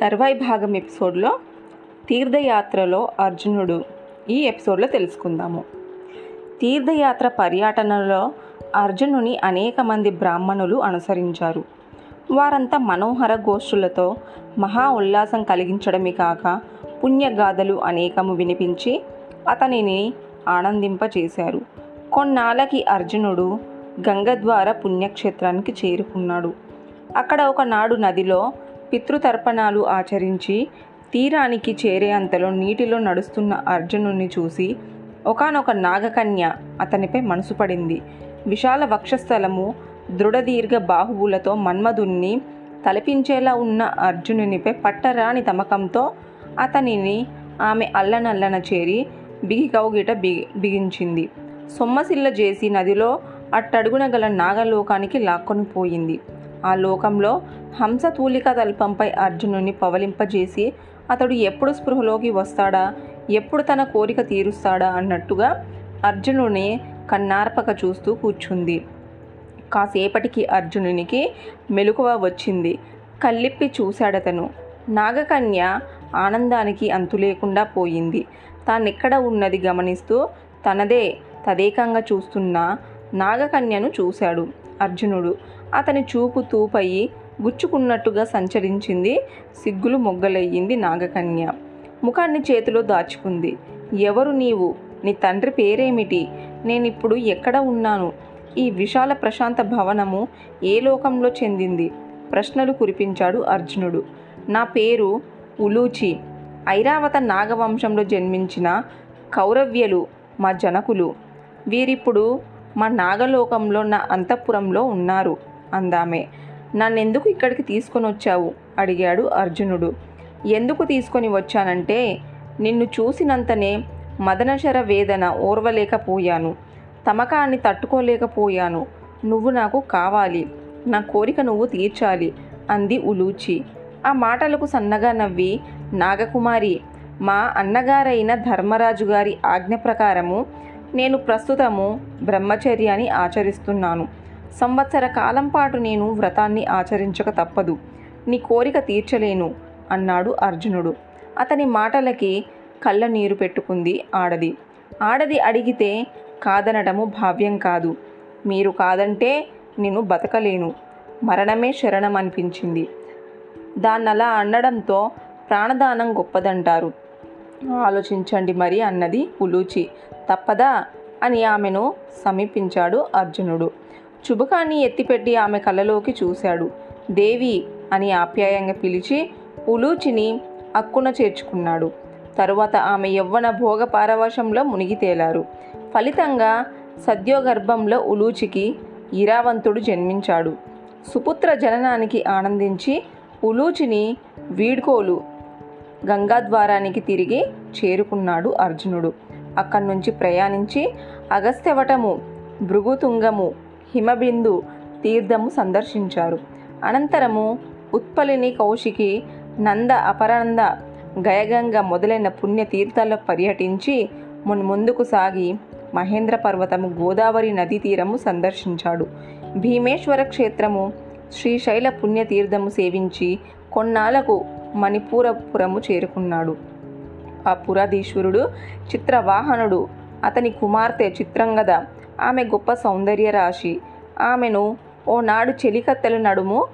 తర్వాయి భాగం ఎపిసోడ్లో తీర్థయాత్రలో అర్జునుడు ఈ ఎపిసోడ్లో తెలుసుకుందాము. తీర్థయాత్ర పర్యటనలో అర్జునుని అనేక మంది బ్రాహ్మణులు అనుసరించారు. వారంతా మనోహర గోష్ఠులతో మహా ఉల్లాసం కలిగించడమే కాక పుణ్యగాథలు అనేకము వినిపించి అతనిని ఆనందింపచేశారు. కొన్నాళ్ళకి అర్జునుడు గంగద్వార పుణ్యక్షేత్రానికి చేరుకున్నాడు. అక్కడ ఒకనాడు నదిలో పితృతర్పణాలు ఆచరించి తీరానికి చేరే అంతలో నీటిలో నడుస్తున్న అర్జునుని చూసి ఒకానొక నాగకన్య అతనిపై మనసు పడింది. విశాల వక్షస్థలము దృఢదీర్ఘ బాహువులతో మన్మధుణ్ణి తలపించేలా ఉన్న అర్జునునిపై పట్టరాని తమకంతో అతనిని ఆమె అల్లనల్లన చేరి బిగి కౌగిట బిగి బిగించింది. సొమ్మసిల్ల చేసి నదిలో అట్టడుగున గల నాగలోకానికి లాక్కొని పోయింది. ఆ లోకంలో హంసతూలిక తల్పంపై అర్జునుని పవలింపజేసి అతడు ఎప్పుడు స్పృహలోకి వస్తాడా? ఎప్పుడు తన కోరిక తీరుస్తాడా? అన్నట్టుగా అర్జునుని కన్నార్పక చూస్తూ కూర్చుంది. కాసేపటికి అర్జునునికి మెలకువ వచ్చింది. కళ్ళిప్పి చూశాడతను. నాగకన్య ఆనందానికి అంతు లేకుండా పోయింది. తానెక్కడ ఉన్నది గమనిస్తూ తనదే తదేకంగా చూస్తున్న నాగకన్యను చూశాడు. అర్జునుడు. అతని చూపు తూపయి గుచ్చుకున్నట్టుగా సంచరించింది. సిగ్గులు మొగ్గలయ్యింది నాగకన్య. ముఖాన్ని చేతిలో దాచుకుంది. ఎవరు నీవు? నీ తండ్రి పేరేమిటి? నేనిప్పుడు ఎక్కడ ఉన్నాను? ఈ విశాల ప్రశాంత భవనము ఏ లోకంలో చెందింది? ప్రశ్నలు కురిపించాడు అర్జునుడు. నా పేరు ఉలూచి. ఐరావత నాగవంశంలో జన్మించిన కౌరవ్యలు మా జనకులు. వీరిప్పుడు మా నాగలోకంలో నా అంతఃపురంలో ఉన్నారు అందామే. నన్నెందుకు ఇక్కడికి తీసుకొని వచ్చావు? అడిగాడు అర్జునుడు. ఎందుకు తీసుకొని వచ్చానంటే నిన్ను చూసినంతనే మదనశర వేదన ఓర్వలేకపోయాను. తమకాన్ని తట్టుకోలేకపోయాను. నువ్వు నాకు కావాలి. నా కోరిక నువ్వు తీర్చాలి అంది ఉలూచి. ఆ మాటలకు సన్నగా నవ్వి నాగకుమారి మా అన్నగారైన ధర్మరాజు గారి ఆజ్ఞ ప్రకారము నేను ప్రస్తుతము బ్రహ్మచర్యాన్ని ఆచరిస్తున్నాను. సంవత్సర కాలం పాటు నేను వ్రతాన్ని ఆచరించక తప్పదు. నీ కోరిక తీర్చలేను అన్నాడు అర్జునుడు. అతని మాటలకి కళ్ళ నీరు పెట్టుకుంది ఆడది. ఆడది అడిగితే కాదనడము భావ్యం కాదు. మీరు కాదంటే నేను బతకలేను. మరణమే శరణం అనిపించింది దాన్నలా అనడంతో ప్రాణదానం గొప్పదంటారు. ఆలోచించండి మరి అన్నది ఉలూచి తప్పదా? అని ఆమెను సమీపించాడు అర్జునుడు. చుబకాన్ని ఎత్తిపెట్టి ఆమె కళ్ళలోకి చూశాడు. దేవి అని ఆప్యాయంగా పిలిచి ఉలూచిని అక్కున చేర్చుకున్నాడు. తరువాత ఆమె యవ్వన భోగ పారవశంలో మునిగి తేలారు. ఫలితంగా సద్యోగర్భంలో ఉలూచికి ఇరావంతుడు జన్మించాడు. సుపుత్ర జననానికి ఆనందించి ఉలూచిని వీడ్కోలు గంగాద్వారానికి తిరిగి చేరుకున్నాడు అర్జునుడు. అక్కడి నుంచి ప్రయాణించి అగస్త్యవటము భృగుతుంగము హిమబిందు తీర్థము సందర్శించారు. అనంతరము ఉత్పలిని కౌశికి నంద అపరానంద గయగంగ మొదలైన పుణ్యతీర్థాల్లో పర్యటించి మున్ ముందుకు సాగి మహేంద్ర పర్వతము గోదావరి నదీ తీరము సందర్శించాడు. భీమేశ్వర క్షేత్రము శ్రీశైల పుణ్యతీర్థము సేవించి కొన్నాళ్ళకు మణిపూరపురము చేరుకున్నాడు. ఆ పురాధీశ్వరుడు చిత్రవాహనుడు. అతని కుమార్తె చిత్రంగద. ఆమె గొప్ప సౌందర్య రాశి. ఆమెను ఓనాడు చెలికత్తెల నడుము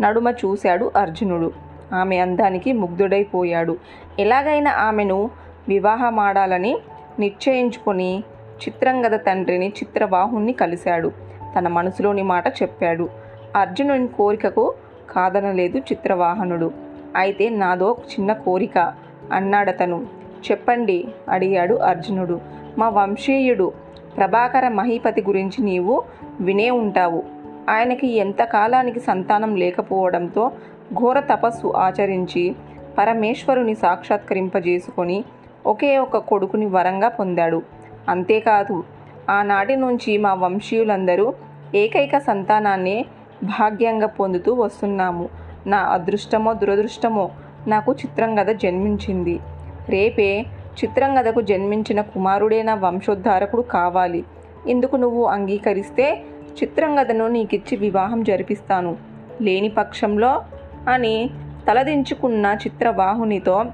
నడుమ చూశాడు అర్జునుడు. ఆమె అందానికి ముగ్ధుడైపోయాడు ఎలాగైనా ఆమెను వివాహమాడాలని నిశ్చయించుకొని చిత్రంగద తండ్రిని చిత్రవాహుణ్ణి కలిశాడు. తన మనసులోని మాట చెప్పాడు. అర్జునుని కోరికకు కాదనలేదు చిత్రవాహనుడు. అయితే నాదో చిన్న కోరిక అన్నాడతను. చెప్పండి అడిగాడు అర్జునుడు. మా వంశీయుడు ప్రభాకర మహీపతి గురించి నీవు వినే ఉంటావు. ఆయనకి ఎంతకాలానికి సంతానం లేకపోవడంతో ఘోర తపస్సు ఆచరించి పరమేశ్వరుని సాక్షాత్కరింపజేసుకొని ఒకే ఒక కొడుకుని వరంగా పొందాడు. అంతేకాదు ఆనాటి నుంచి మా వంశీయులందరూ ఏకైక సంతానాన్నే భాగ్యంగా పొందుతూ వస్తున్నాము. నా అదృష్టమో దురదృష్టమో నాకు చిత్రంగద జన్మించింది. రేపే చిత్రంగదకు జన్మించిన కుమారుడే నా వంశోద్ధారకుడు కావాలి. ఇందుకు నువ్వు అంగీకరిస్తే చిత్రంగదను నీకిచ్చి వివాహం జరిపిస్తాను. లేని పక్షంలో అని తలదించుకున్న చిత్రవాహునితో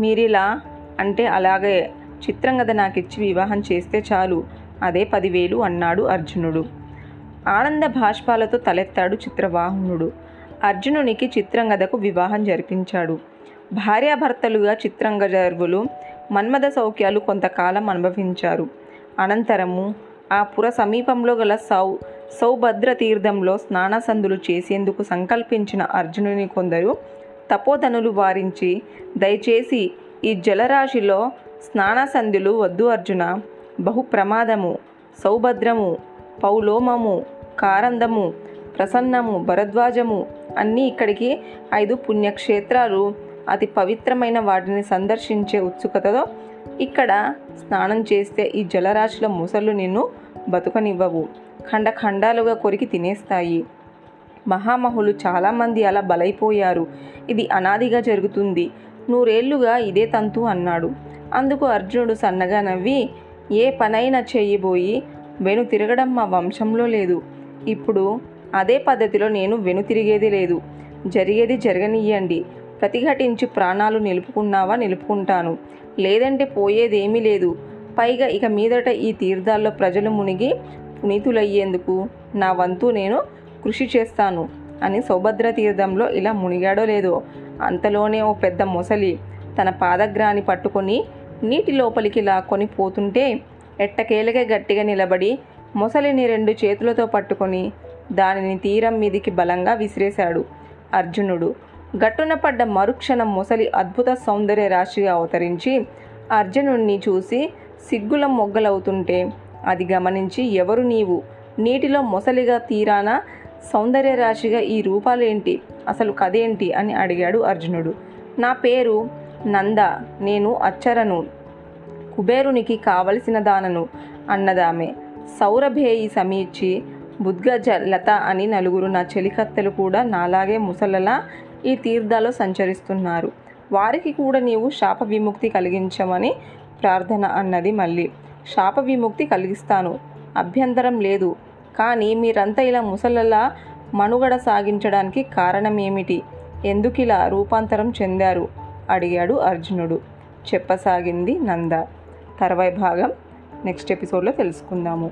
మీరిలా అంటే అలాగే చిత్రంగద నాకిచ్చి వివాహం చేస్తే చాలు. అదే పదివేలు అన్నాడు అర్జునుడు. ఆనంద భాష్పాలతో తలెత్తాడు చిత్రవాహనుడు. అర్జునునికి చిత్రంగదకు వివాహం జరిపించాడు. భార్యాభర్తలుగా చిత్రంగజర్వులు మన్మథ సౌఖ్యాలు కొంతకాలం అనుభవించారు. అనంతరము ఆ పుర సమీపంలో గల సౌ సౌభద్ర తీర్థంలో స్నానసందులు చేసేందుకు సంకల్పించిన అర్జునుని కొందరు తపోధనులు వారించి దయచేసి ఈ జలరాశిలో స్నానసంధులు వద్దు అర్జున. బహు ప్రమాదము సౌభద్రము పౌలోమము కారందము ప్రసన్నము భరద్వాజము అన్నీ ఇక్కడికి ఐదు పుణ్యక్షేత్రాలు అతి పవిత్రమైన వాటిని సందర్శించే ఉత్సుకతతో ఇక్కడ స్నానం చేస్తే ఈ జలరాశుల మొసళ్ళు నిన్ను బతుకనివ్వవు. ఖండ ఖండాలుగా కొరికి తినేస్తాయి. మహామహులు చాలామంది అలా బలైపోయారు. ఇది అనాదిగా జరుగుతుంది. నూరేళ్ళుగా ఇదే తంతు అన్నాడు. అందుకు అర్జునుడు సన్నగా నవ్వి ఏ పనైనా చేయబోయి వెను తిరగడం మా వంశంలో లేదు. ఇప్పుడు అదే పద్ధతిలో నేను వెను తిరిగేది లేదు. జరిగేది జరగనియ్యండి. ప్రతిఘటించి ప్రాణాలు నిలుపుకున్నావా? నిలుపుకుంటాను. లేదంటే పోయేదేమీ లేదు. పైగా ఇక మీదట ఈ తీర్థాల్లో ప్రజలు మునిగి పునీతులయ్యేందుకు నా వంతు నేను కృషి చేస్తాను అని సౌభద్ర తీర్థంలో ఇలా మునిగాడో లేదో అంతలోనే ఓ పెద్ద మొసలి తన పాదగ్రాన్ని పట్టుకొని నీటి లోపలికి లాక్కొని పోతుంటే ఎట్టకేలకే గట్టిగా నిలబడి మొసలిని రెండు చేతులతో పట్టుకొని దానిని తీరం మీదికి బలంగా విసిరేశాడు. అర్జునుడు గట్టున పడ్డ మరుక్షణం మొసలి అద్భుత సౌందర్య రాశిగా అవతరించి అర్జునుడిని చూసి సిగ్గుల మొగ్గలవుతుంటే అది గమనించి ఎవరు నీవు? నీటిలో మొసలిగా తీరాన? సౌందర్య రాశిగా ఈ రూపాలేంటి? అసలు కథేంటి? అని అడిగాడు అర్జునుడు. నా పేరు నంద నేను అచ్చరను. కుబేరునికి కావలసిన దానను అన్నదామె. సౌరభేయి సమీచి బుద్గజ లత అని నలుగురు నా చెలికత్తెలు కూడా నాలాగే ముసలలా ఈ తీర్థాల్లో సంచరిస్తున్నారు. వారికి కూడా నీవు శాప విముక్తి కలిగించమని ప్రార్థన అన్నది మళ్ళీ. శాప విముక్తి కలిగిస్తాను. అభ్యంతరం లేదు. కానీ మీరంతా ఇలా ముసలలా మనుగడ సాగించడానికి కారణమేమిటి? ఎందుకిలా రూపాంతరం చెందారు? అడిగాడు అర్జునుడు. చెప్పసాగింది నంద. తర్వాయి భాగం నెక్స్ట్ ఎపిసోడ్లో తెలుసుకుందాము.